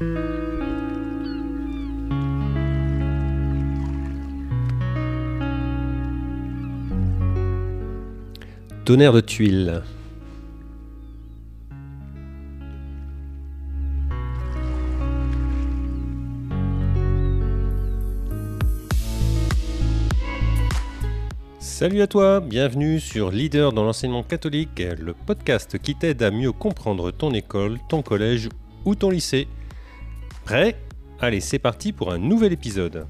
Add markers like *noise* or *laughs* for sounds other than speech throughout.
Tonnerre de tuiles. Salut à toi, bienvenue sur Leader dans l'enseignement catholique, le podcast qui t'aide à mieux comprendre ton école, ton collège ou ton lycée. Prêt? Allez, c'est parti pour un nouvel épisode.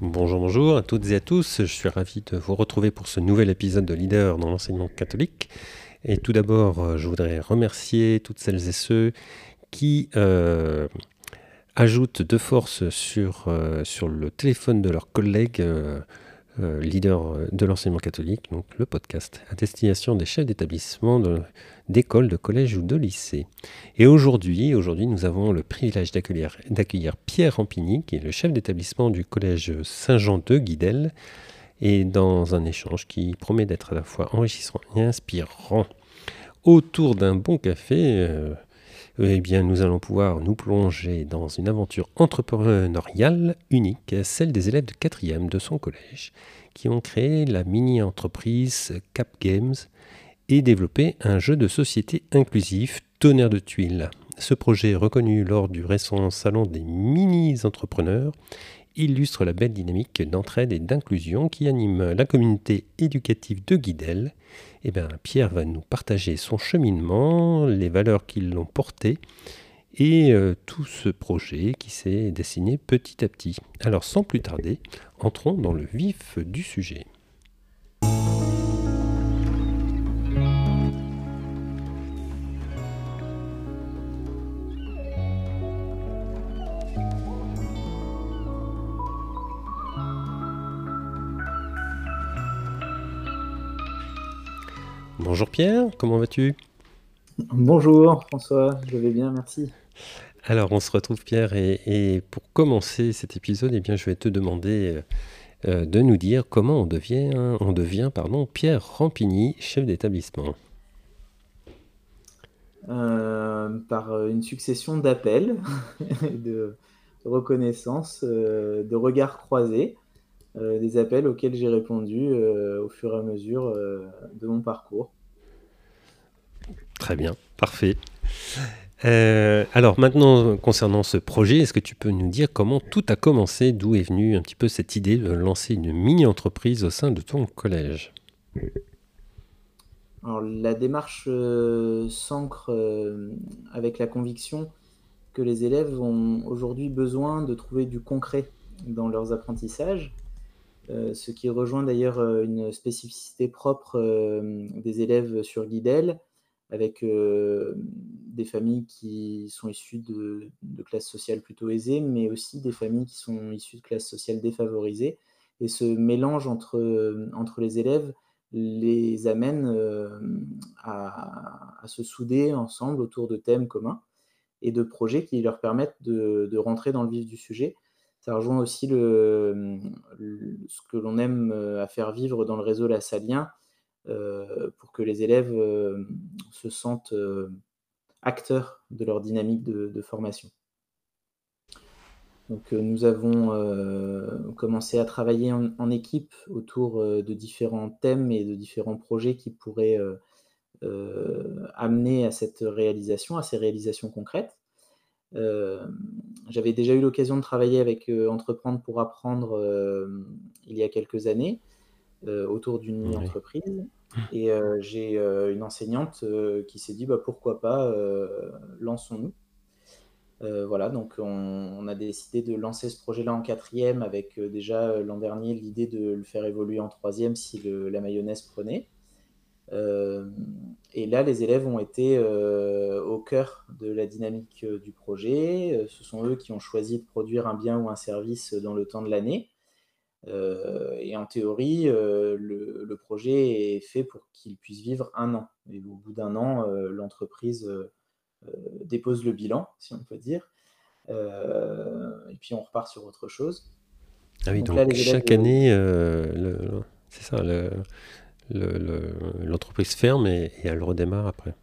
Bonjour, bonjour à toutes et à tous. Je suis ravi de vous retrouver pour ce nouvel épisode de Leader dans l'enseignement catholique. Et tout d'abord, euh, je voudrais remercier toutes celles et ceux qui euh, ajoutent de force sur, euh, sur le téléphone de leurs collègues leaders de l'enseignement catholique, donc le podcast à destination des chefs d'établissement d'école, de, collège ou de lycée. Et aujourd'hui, aujourd'hui, nous avons le privilège d'accueillir Pierre Rampigny, qui est le chef d'établissement du collège Saint-Jean de Guidel, et dans un échange qui promet d'être à la fois enrichissant et inspirant. Autour d'un bon café, euh, eh bien, nous allons pouvoir nous plonger dans une aventure entrepreneuriale unique, celle des élèves de quatrième de son collège, qui ont créé la mini-entreprise Cap Games et développé un jeu de société inclusif Tonnerre de tuiles. Ce projet, reconnu lors du récent salon des mini-entrepreneurs, illustre la belle dynamique d'entraide et d'inclusion qui anime la communauté éducative de Guidel. Eh bien, Pierre va nous partager son cheminement, les valeurs qui l'ont porté et euh, tout ce projet qui s'est dessiné petit à petit. Alors sans plus tarder, entrons dans le vif du sujet. Bonjour Pierre, comment vas-tu? Bonjour François, je vais bien, merci. Alors on se retrouve Pierre et, pour commencer cet épisode, eh bien, je vais te demander euh, euh, de nous dire comment on devient, on devient pardon, Pierre Rampigny, chef d'établissement. Euh, par une succession d'appels, *laughs* de reconnaissances, de regards croisés. Euh, des appels auxquels j'ai répondu euh, au fur et à mesure euh, de mon parcours. Très bien, parfait. alors maintenant, concernant ce projet, est-ce que tu peux nous dire comment tout a commencé, d'où est venue un petit peu cette idée de lancer une mini-entreprise au sein de ton collège? Alors, la démarche s'ancre avec la conviction que les élèves ont aujourd'hui besoin de trouver du concret dans leurs apprentissages euh, ce qui rejoint d'ailleurs euh, une spécificité propre euh, des élèves sur Guidel, avec des familles qui sont issues de, classes sociales plutôt aisées, mais aussi des familles qui sont issues de classes sociales défavorisées. Et ce mélange entre, entre les élèves les amène à, se souder ensemble autour de thèmes communs et de projets qui leur permettent de, de rentrer dans le vif du sujet ça rejoint aussi le, ce que l'on aime euh, à faire vivre dans le réseau Lassalien euh, pour que les élèves euh, se sentent acteurs de leur dynamique de, formation. Donc, nous avons commencé à travailler en, équipe autour de différents thèmes et de différents projets qui pourraient amener à cette réalisation, à ces réalisations concrètes. Euh, j'avais déjà eu l'occasion de travailler avec euh, Entreprendre pour apprendre euh, il y a quelques années autour d'une entreprise. Et j'ai une enseignante qui s'est dit bah, pourquoi pas, lançons-nous. voilà, donc on, a décidé de lancer ce projet-là en quatrième avec déjà l'an dernier l'idée de le faire évoluer en troisième si la mayonnaise prenait. Euh, et là, les élèves ont été euh, au cœur de la dynamique euh, du projet. Ce sont eux qui ont choisi de produire un bien ou un service dans le temps de l'année. et en théorie, le, projet est fait pour qu'il puisse vivre un an. Et au bout d'un an, l'entreprise dépose le bilan, si on peut dire. et puis on repart sur autre chose. Ah oui, donc, chaque année, c'est ça, l'entreprise ferme et, elle redémarre après.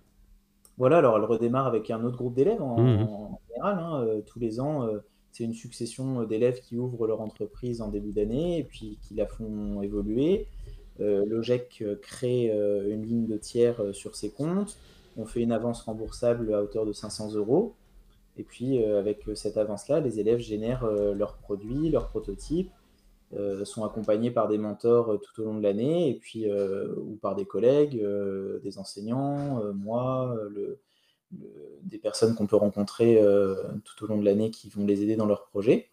Voilà, alors elle redémarre avec un autre groupe d'élèves en, mmh général. Hein, tous les ans, c'est une succession d'élèves qui ouvrent leur entreprise en début d'année et puis qui la font évoluer. Euh, Logec crée euh, une ligne de tiers euh, sur ses comptes. On fait une avance remboursable à hauteur de 500 euros. Et puis, avec cette avance-là, les élèves génèrent leurs produits, leurs prototypes, sont accompagnés par des mentors tout au long de l'année, et puis ou par des collègues, des enseignants, moi, des personnes qu'on peut rencontrer tout au long de l'année qui vont les aider dans leurs projets.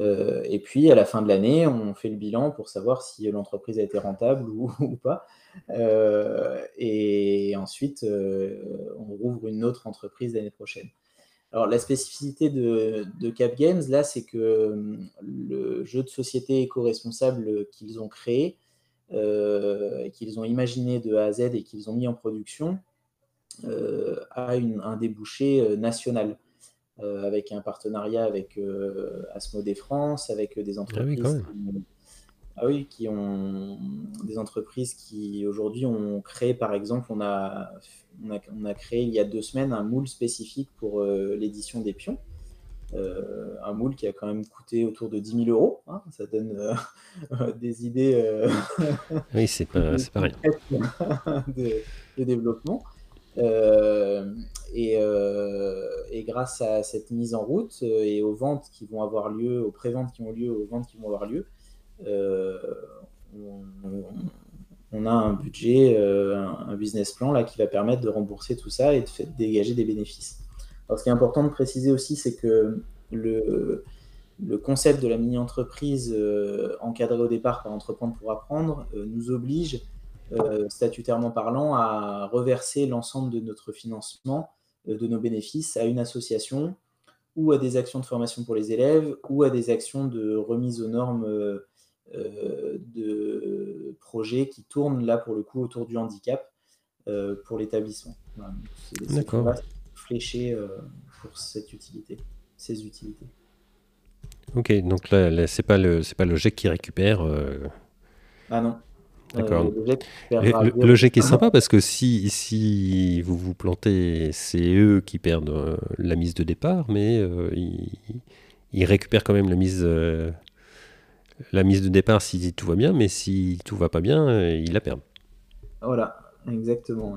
Euh, et puis, à la fin de l'année, on fait le bilan pour savoir si l'entreprise a été rentable ou, *laughs* pas. Euh, et ensuite, euh, on rouvre une autre entreprise l'année prochaine. Alors, la spécificité de, Cap Games, là, c'est que le jeu de société éco-responsable qu'ils ont créé, qu'ils ont imaginé de A à Z et qu'ils ont mis en production, a un débouché national. Euh, avec un partenariat avec euh, Asmodée France, avec des ah entreprises. ah oui, qui ont des entreprises qui aujourd'hui ont créé, par exemple, on a, on a, créé il y a deux semaines un moule spécifique pour euh, l'édition des pions. un moule qui a quand même coûté autour de 10 000 euros. Hein. ça donne *laughs* des idées. oui, c'est pas, *laughs* pas rien. *laughs* de, de, développement. Euh, euh, et, grâce à cette mise en route euh, et aux ventes qui vont avoir lieu, aux préventes qui ont lieu, aux ventes qui vont avoir lieu, on, a un budget, un, business plan là qui va permettre de rembourser tout ça et de, dégager des bénéfices. Alors, ce qui est important de préciser aussi, c'est que le, concept de la mini-entreprise encadrée au départ par Entreprendre pour apprendre nous oblige euh, statutairement parlant, à reverser l'ensemble de notre financement, euh, de nos bénéfices à une association ou à des actions de formation pour les élèves ou à des actions de remise aux normes euh, de projets qui tournent là pour le coup autour du handicap pour l'établissement. D'accord. Fléché pour cette utilité, ces utilités. Ok, donc là, c'est pas le c'est pas le GEC qui récupère. Ah non. D'accord. le, GEC est sympa parce que si, si vous vous plantez, c'est eux qui perdent euh, la mise de départ, mais euh, ils, récupèrent quand même la mise, euh, la mise de départ si tout va bien, mais si tout va pas bien, ils la perdent. Voilà, exactement.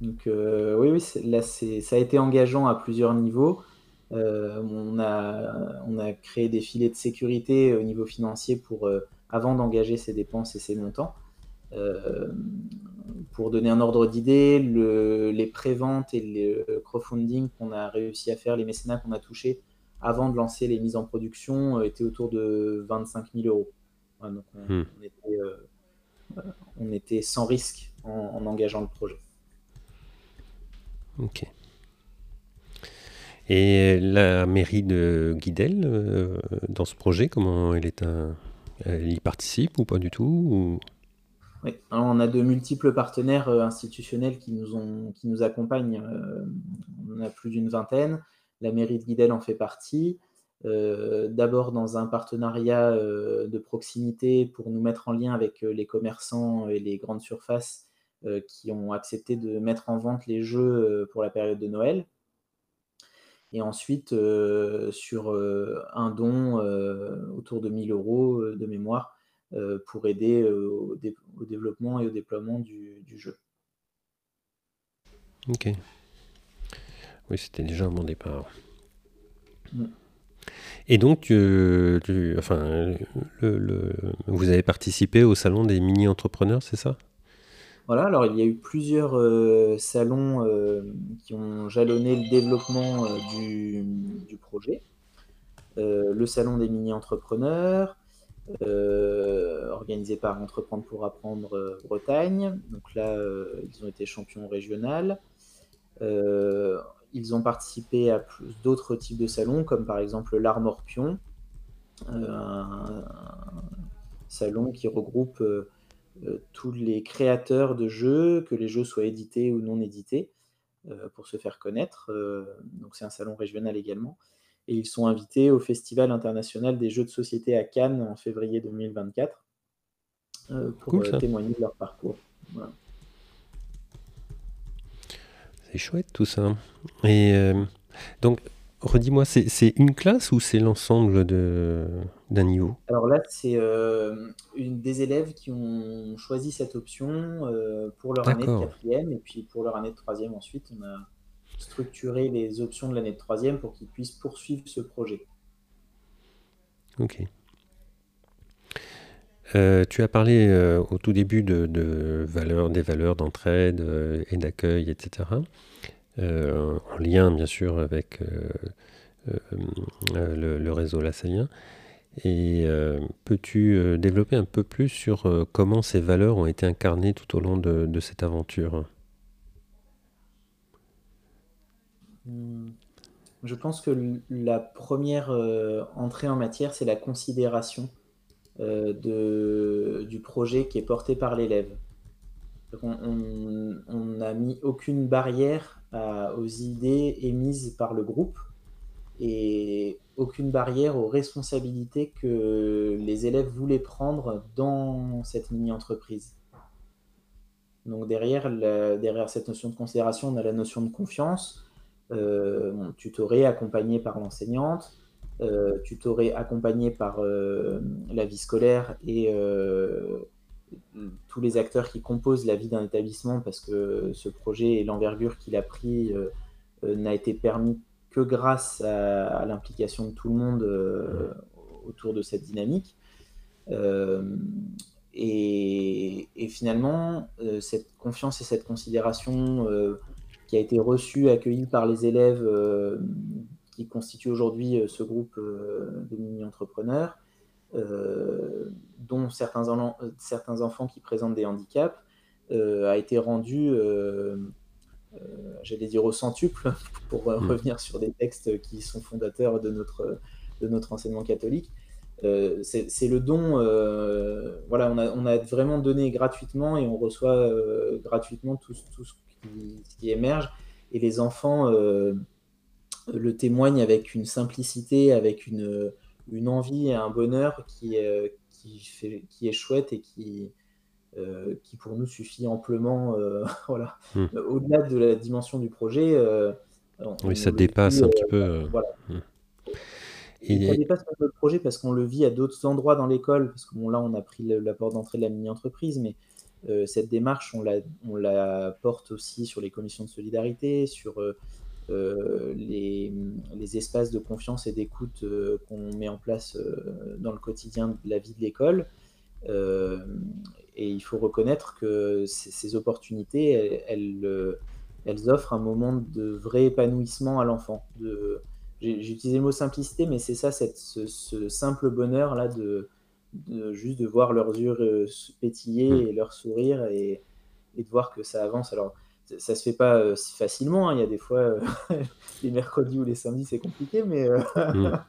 Donc oui, oui, là ça a été engageant à plusieurs niveaux. on, a, on a créé des filets de sécurité au niveau financier pour avant d'engager ces dépenses et ces montants. Euh, pour donner un ordre d'idée, les préventes et le crowdfunding qu'on a réussi à faire, les mécénats qu'on a touchés avant de lancer les mises en production euh, étaient autour de 25 000 euros. donc hmm. euh, on, était, sans risque en, engageant le projet. Ok. Et la mairie de Guidel, dans ce projet, comment elle est un... Elle y participe ou pas du tout oui, on a de multiples partenaires euh, institutionnels qui nous, ont, qui nous accompagnent. Euh, on a plus d'une vingtaine. La mairie de Guidel en fait partie. Euh, d'abord dans un partenariat de proximité pour nous mettre en lien avec les commerçants et les grandes surfaces qui ont accepté de mettre en vente les jeux pour la période de Noël. Et ensuite, sur un don autour de 1000 euros de mémoire euh, pour aider euh, au, développement et au déploiement du, jeu. Ok. Oui, c'était déjà un bon départ. Mm. Et donc, enfin, le, vous avez participé au salon des mini-entrepreneurs, c'est ça? Voilà, alors il y a eu plusieurs euh, salons qui ont jalonné le développement du, du, projet. le salon des mini-entrepreneurs, euh, organisé par Entreprendre pour apprendre euh, Bretagne. Donc là, euh, ils ont été champions régionaux. Ils ont participé à d'autres types de salons, comme par exemple l'Armorpion, un, salon qui regroupe tous les créateurs de jeux, que les jeux soient édités ou non édités, pour se faire connaître. donc c'est un salon régional également. Et ils sont invités au Festival international des jeux de société à Cannes en février 2024 pour témoigner de leur parcours. C'est chouette tout ça. Et donc, redis-moi, c'est une classe ou c'est l'ensemble d'un niveau? Alors là, c'est euh, des élèves qui ont choisi cette option euh, pour leur année de quatrième et puis pour leur année de troisième ensuite, on a structuré les options de l'année de troisième pour qu'ils puissent poursuivre ce projet. Ok. Euh, tu as parlé au tout début de, valeurs, des valeurs d'entraide et d'accueil, etc. Euh, en lien bien sûr avec euh, euh, le, réseau lassalien. Et peux-tu développer un peu plus sur comment ces valeurs ont été incarnées tout au long de, cette aventure? Hmm. Je pense que la première entrée en matière, c'est la considération de, du projet qui est porté par l'élève. On n'a mis aucune barrière aux idées émises par le groupe et aucune barrière aux responsabilités que les élèves voulaient prendre dans cette mini-entreprise. Donc derrière, derrière cette notion de considération, on a la notion de confiance, euh, tutoré, accompagné par l'enseignante, euh, tutoré, accompagné par euh, la vie scolaire et euh, tous les acteurs qui composent la vie d'un établissement, parce que ce projet et l'envergure qu'il a pris n'a été permis que grâce à, l'implication de tout le monde autour de cette dynamique. Et, finalement, cette confiance et cette considération qui a été reçue, accueillie par les élèves qui constituent aujourd'hui ce groupe de mini-entrepreneurs, euh, dont certains, certains enfants qui présentent des handicaps, euh, a été rendu, euh, j'allais dire au centuple, *laughs* pour mm. revenir sur des textes qui sont fondateurs de notre, de notre enseignement catholique. c'est le don, voilà, on a, on a, vraiment donné gratuitement et on reçoit gratuitement tout, tout ce, qui, ce, qui, émerge. Et les enfants le témoignent avec une simplicité, avec une, une envie et un bonheur qui, est, qui, fait, qui est chouette et qui, euh, qui pour nous suffit amplement. Euh, *laughs* voilà. Hmm. Au-delà de la dimension du projet. Euh, oui, ça dépasse un petit peu. Voilà. Hmm. Et... Ça dépasse un peu le projet parce qu'on le vit à d'autres endroits dans l'école, parce que bon, là, on a pris la porte d'entrée de la mini-entreprise, mais cette démarche, on la, on la porte aussi sur les commissions de solidarité, sur euh, les, espaces de confiance et d'écoute euh, qu'on met en place euh, dans le quotidien de la vie de l'école. et il faut reconnaître que ces, opportunités, elles, elles, offrent un moment de vrai épanouissement à l'enfant. J'ai utilisé le mot simplicité, mais c'est ça, cette, ce, simple bonheur là de, juste de voir leurs yeux pétiller mmh. et leur sourire et, et, de voir que ça avance. Alors, ça se fait pas euh, facilement. Hein. Il y a des fois, euh, *laughs* les mercredis ou les samedis, c'est compliqué, mais, euh, mm.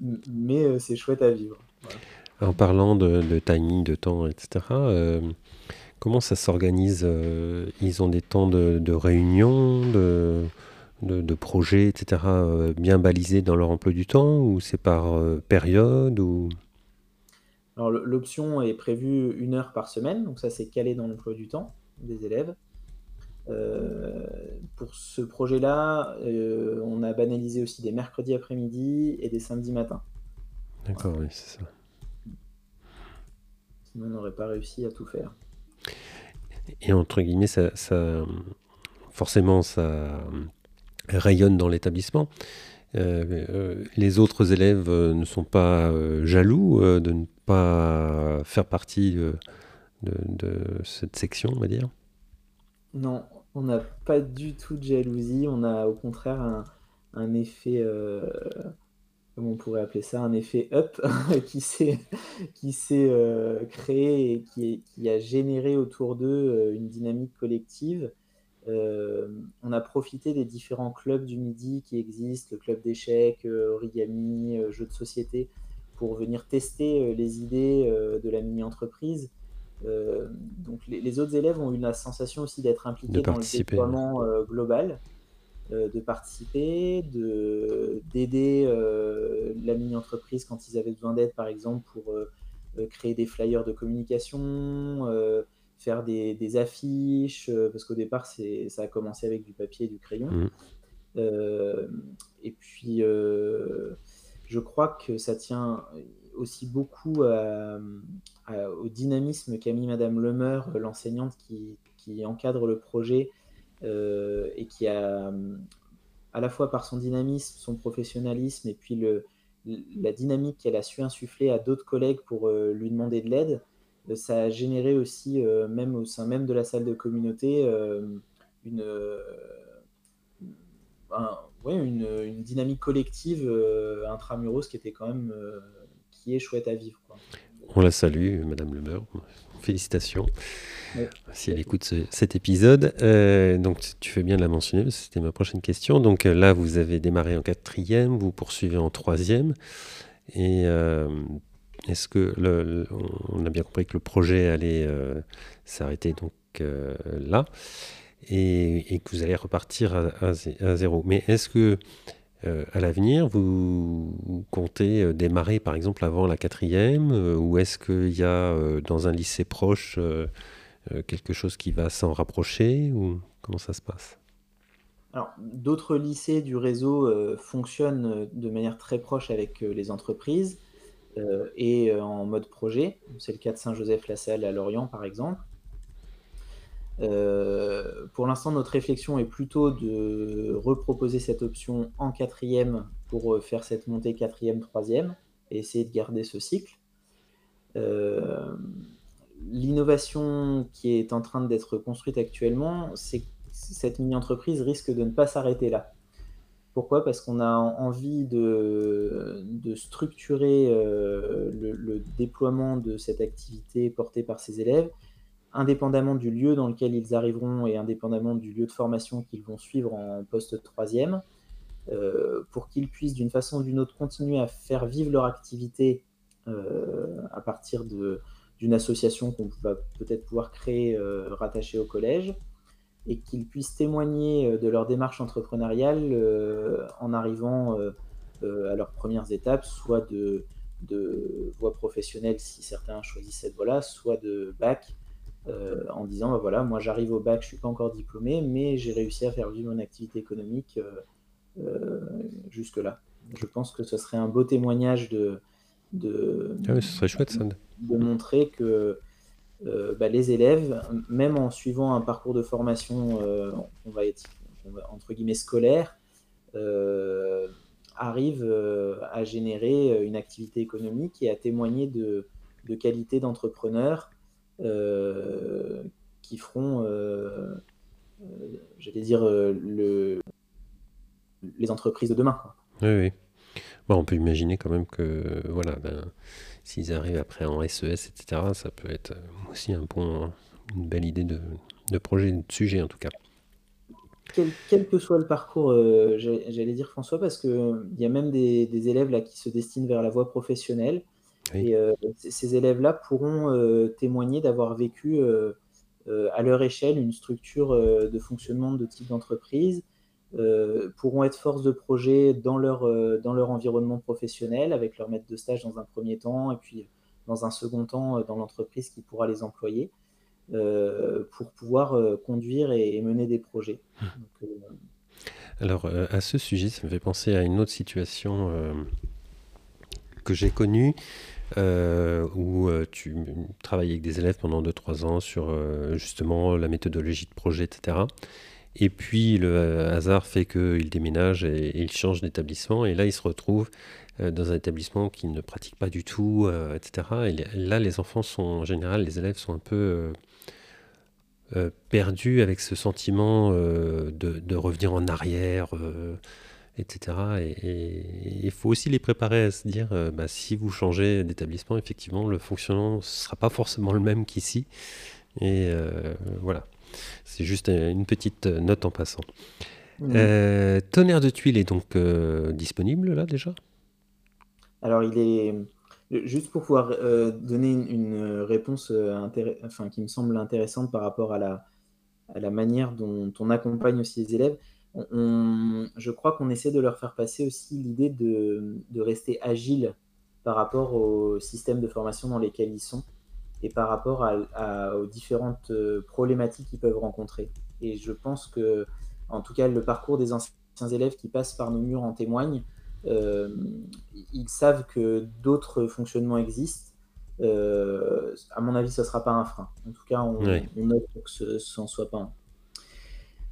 *laughs* mais c'est chouette à vivre. En parlant de, de, timing, de temps, etc., comment ça s'organise Ils ont des temps de, de réunion, de, de, projets, etc., bien balisés dans leur emploi du temps, ou c'est par période ou... Alors l'option est prévue une heure par semaine, donc ça c'est calé dans l'emploi du temps des élèves. Euh, pour ce projet-là, euh, on a banalisé aussi des mercredis après-midi et des samedis matins. D'accord, oui, c'est ça. Sinon, on n'aurait pas réussi à tout faire. Et entre guillemets, ça, forcément, ça rayonne dans l'établissement. Euh, les autres élèves ne sont pas jaloux de ne pas faire partie de, de, cette section, on va dire Non, on n'a pas du tout de jalousie, on a au contraire un, effet, euh, comment on pourrait appeler ça, un effet up *laughs* qui s'est euh, créé et qui, a généré autour d'eux euh, une dynamique collective. on a profité des différents clubs du midi qui existent, le club d'échecs, origami, jeux de société, pour venir tester les idées de la mini-entreprise donc les, autres élèves ont eu la sensation aussi d'être impliqués dans le déploiement global, de participer, d'aider la mini-entreprise quand ils avaient besoin d'aide, par exemple, pour créer des flyers de communication, faire des, affiches, parce qu'au départ, ça a commencé avec du papier et du crayon. Mmh. et puis, je crois que ça tient aussi beaucoup au dynamisme qu'a mis Madame Lemeur, l'enseignante qui, encadre le projet euh, et qui a, à la fois par son dynamisme, son professionnalisme et puis le, la dynamique qu'elle a su insuffler à d'autres collègues pour euh, lui demander de l'aide, euh, ça a généré aussi, même au sein même de la salle de communauté, une, une, dynamique collective intramuros qui était quand même qui est chouette à vivre. On la salue, Madame Lemeur. Félicitations. Si elle écoute cet épisode. Euh, donc, tu fais bien de la mentionner, c'était ma prochaine question. Donc euh, là, vous avez démarré en quatrième, vous poursuivez en troisième. Et euh, est-ce que le, on a bien compris que le projet allait s'arrêter donc là et, que vous allez repartir à, à zéro. Mais est-ce que euh, à l'avenir, vous, comptez euh, démarrer par exemple avant la quatrième euh, ou est-ce qu'il y a dans un lycée proche quelque chose qui va s'en rapprocher ou comment ça se passe? Alors, d'autres lycées du réseau fonctionnent de manière très proche avec les entreprises et en mode projet. C'est le cas de Saint-Joseph-la-Salle à Lorient, par exemple. Euh, pour l'instant, notre réflexion est plutôt de reproposer cette option en quatrième pour euh, faire cette montée quatrième, troisième et essayer de garder ce cycle. Euh, l'innovation qui est en train d'être construite actuellement, c'est que cette mini-entreprise risque de ne pas s'arrêter là. Pourquoi? Parce qu'on a envie de, structurer le, déploiement de cette activité portée par ces élèves indépendamment du lieu dans lequel ils arriveront et indépendamment du lieu de formation qu'ils vont suivre en poste troisième, euh, pour qu'ils puissent d'une façon ou d'une autre continuer à faire vivre leur activité euh, à partir d'une association qu'on va peut-être pouvoir créer euh, rattachée au collège, et qu'ils puissent témoigner de leur démarche entrepreneuriale en arrivant à leurs premières étapes, soit de, de voie professionnelle si certains choisissent cette voie-là, soit de bac euh, en disant bah voilà, moi j'arrive au bac, je suis pas encore diplômé, mais j'ai réussi à faire vivre mon activité économique euh, euh, jusque-là. Je pense que ce serait un beau témoignage de, de, ah ce serait chouette, ça. de montrer que bah, les élèves, même en suivant un parcours de formation, on va être entre guillemets scolaire, arrivent à générer une activité économique et à témoigner de, de qualité d'entrepreneur qui feront, euh, euh, j'allais dire, le, les entreprises de demain. Oui, oui. Bon, on peut imaginer quand même que voilà, ben, s'ils arrivent après en SES, etc., ça peut être aussi un bon, une belle idée de, de projet, de sujet en tout cas. Quel, que soit le parcours, j'allais dire François, parce qu'il il y a même des, des, élèves là qui se destinent vers la voie professionnelle et euh, ces élèves-là pourront euh, témoigner d'avoir vécu euh, à leur échelle une structure de fonctionnement de type d'entreprise, pourront être force de projet dans leur, dans leur environnement professionnel avec leur maître de stage dans un premier temps et puis dans un second temps dans l'entreprise qui pourra les employer pour pouvoir conduire et, mener des projets. Mmh. Alors à ce sujet, ça me fait penser à une autre situation que j'ai connue euh, où euh, tu travailles avec des élèves pendant 2-3 ans sur euh, justement la méthodologie de projet, etc. Et puis le hasard fait qu'il déménage et, il change d'établissement. Et là, il se retrouve dans un établissement qu'il ne pratique pas du tout, etc. Et là, les enfants sont, en général, les élèves sont un peu perdus avec ce sentiment de, revenir en arrière etc. Et il faut aussi les préparer à se dire, euh, bah, si vous changez d'établissement, effectivement, le fonctionnement ne sera pas forcément le même qu'ici. Et euh, voilà, c'est juste une petite note en passant. Mmh. Euh, tonnerre de tuiles est donc disponible là déjà? Alors il est, Juste pour pouvoir euh, donner une, réponse enfin, qui me semble intéressante par rapport à la, à la manière dont on accompagne aussi les élèves, je crois qu'on essaie de leur faire passer aussi l'idée de, de, rester agile par rapport au système de formation dans lesquels ils sont et par rapport à, aux différentes problématiques qu'ils peuvent rencontrer. Et je pense que, en tout cas, le parcours des anciens élèves qui passent par nos murs en témoignent. Euh, ils savent que d'autres fonctionnements existent. Euh, à mon avis, ce ne sera pas un frein. En tout cas, on, note pour que ce n'en soit pas un.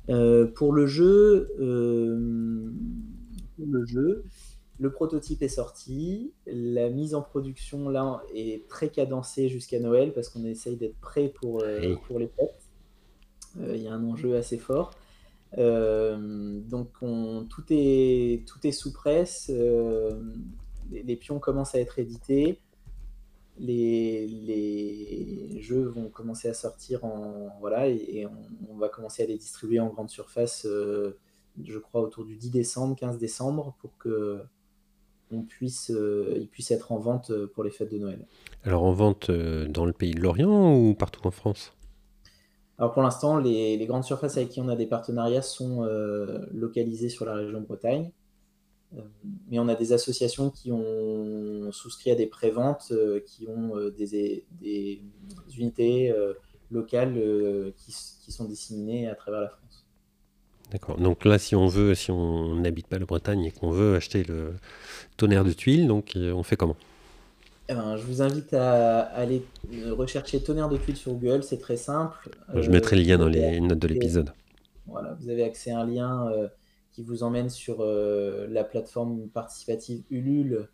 Euh, pour le jeu, le jeu, le prototype est sorti. La mise en production là est très cadencée jusqu'à Noël parce qu'on essaye d'être prêt pour, pour les fêtes. Il y a un enjeu assez fort. Euh, donc tout, est, tout est sous presse, euh, les, pions commencent à être édités, les, les, jeux vont commencer à sortir en voilà et, on, va commencer à les distribuer en grande surface, euh, je crois autour du 10 décembre, 15 décembre, pour que on puisse, ils puissent être en vente pour les fêtes de Noël. Alors en vente dans le pays de l'Orient ou partout en France? Alors pour l'instant, les, grandes surfaces avec qui on a des partenariats sont euh, localisées sur la région Bretagne. Euh, mais on a des associations qui ont souscrit à des préventes, euh, qui ont des, unités locales qui, sont disséminées à travers la France. D'accord. Donc là, si on veut, si on n'habite pas la Bretagne et qu'on veut acheter le tonnerre de tuiles, donc on fait comment? Eh ben, je vous invite à aller rechercher tonnerre de tuiles sur Google, c'est très simple. Je mettrai le lien dans les notes de l'épisode. Voilà, vous avez accès à un lien euh, qui vous emmène sur euh, la plateforme participative Ulule,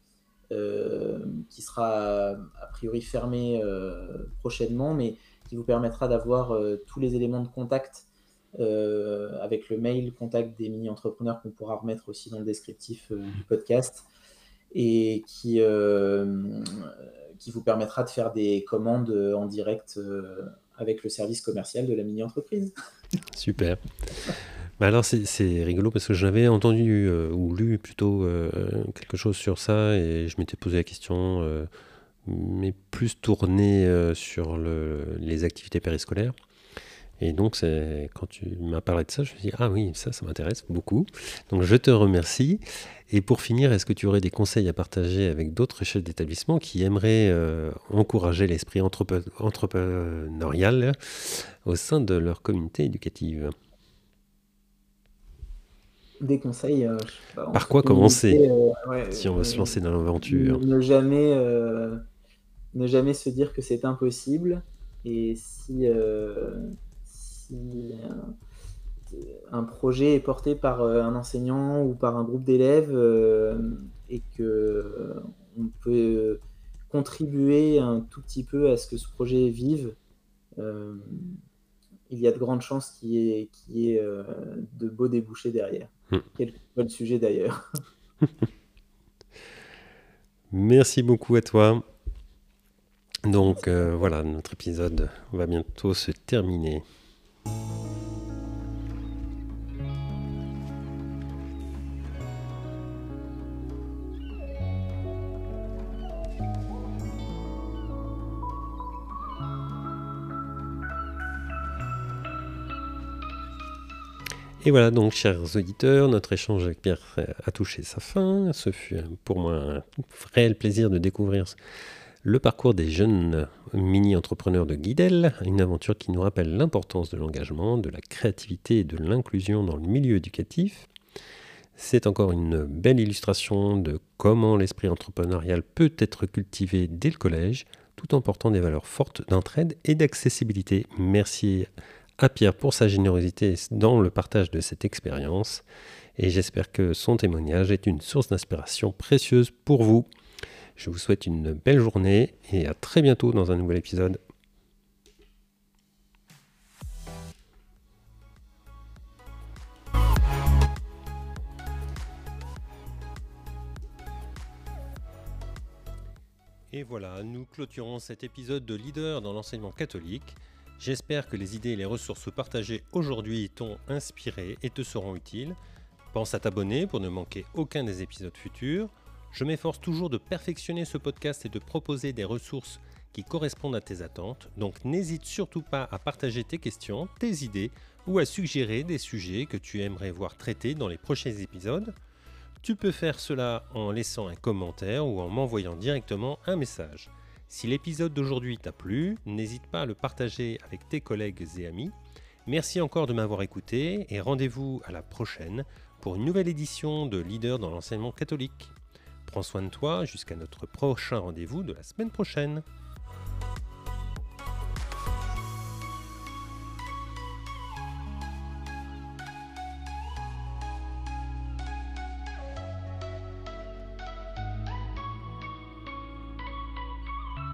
euh, qui sera a priori fermée prochainement, mais qui vous permettra d'avoir tous les éléments de contact avec le mail contact des mini-entrepreneurs qu'on pourra remettre aussi dans le descriptif du podcast et qui, euh, qui vous permettra de faire des commandes en direct euh, avec le service commercial de la mini-entreprise. Super. Bah alors c'est rigolo parce que j'avais entendu euh, ou lu plutôt quelque chose sur ça et je m'étais posé la question, mais plus tourné sur le, les activités périscolaires. Et donc, quand tu m'as parlé de ça, je me suis dit, ah oui, ça, ça m'intéresse beaucoup. Donc, je te remercie. Et pour finir, est-ce que tu aurais des conseils à partager avec d'autres chefs d'établissement qui aimeraient euh, encourager l'esprit entrepreneurial au sein de leur communauté éducative? Des conseils euh, Par quoi commencer euh, si on veut se lancer dans l'aventure ne, jamais, ne jamais se dire que c'est impossible. Et si si un projet est porté par euh, un enseignant ou par un groupe d'élèves euh, et que on peut contribuer un tout petit peu à ce que ce projet vive, euh, il y a de grandes chances qu'il y ait, ait de beaux débouchés derrière. Hmm. Quel le sujet d'ailleurs. *laughs* Merci beaucoup à toi. Donc voilà, notre épisode va bientôt se terminer. Et voilà donc, chers auditeurs, notre échange avec Pierre a touché sa fin. Ce fut pour moi un réel plaisir de découvrir le parcours des jeunes mini-entrepreneurs de Guidel, une aventure qui nous rappelle l'importance de l'engagement, de la créativité et de l'inclusion dans le milieu éducatif. C'est encore une belle illustration de comment l'esprit entrepreneurial peut être cultivé dès le collège, tout en portant des valeurs fortes d'entraide et d'accessibilité. Merci à Pierre pour sa générosité dans le partage de cette expérience, et j'espère que son témoignage est une source d'inspiration précieuse pour vous. Je vous souhaite une belle journée et à très bientôt dans un nouvel épisode. Et voilà, nous clôturons cet épisode de Leader dans l'enseignement catholique. J'espère que les idées et les ressources partagées aujourd'hui t'ont inspiré et te seront utiles. Pense à t'abonner pour ne manquer aucun des épisodes futurs Je m'efforce toujours de perfectionner ce podcast et de proposer des ressources qui correspondent à tes attentes, donc n'hésite surtout pas à partager tes questions, tes idées ou à suggérer des sujets que tu aimerais voir traités dans les prochains épisodes. Tu peux faire cela en laissant un commentaire ou en m'envoyant directement un message. Si l'épisode d'aujourd'hui t'a plu, n'hésite pas à le partager avec tes collègues et amis. Merci encore de m'avoir écouté et rendez-vous à la prochaine pour une nouvelle édition de Leader dans l'enseignement catholique. Prends soin de toi jusqu'à notre prochain rendez-vous de la semaine prochaine.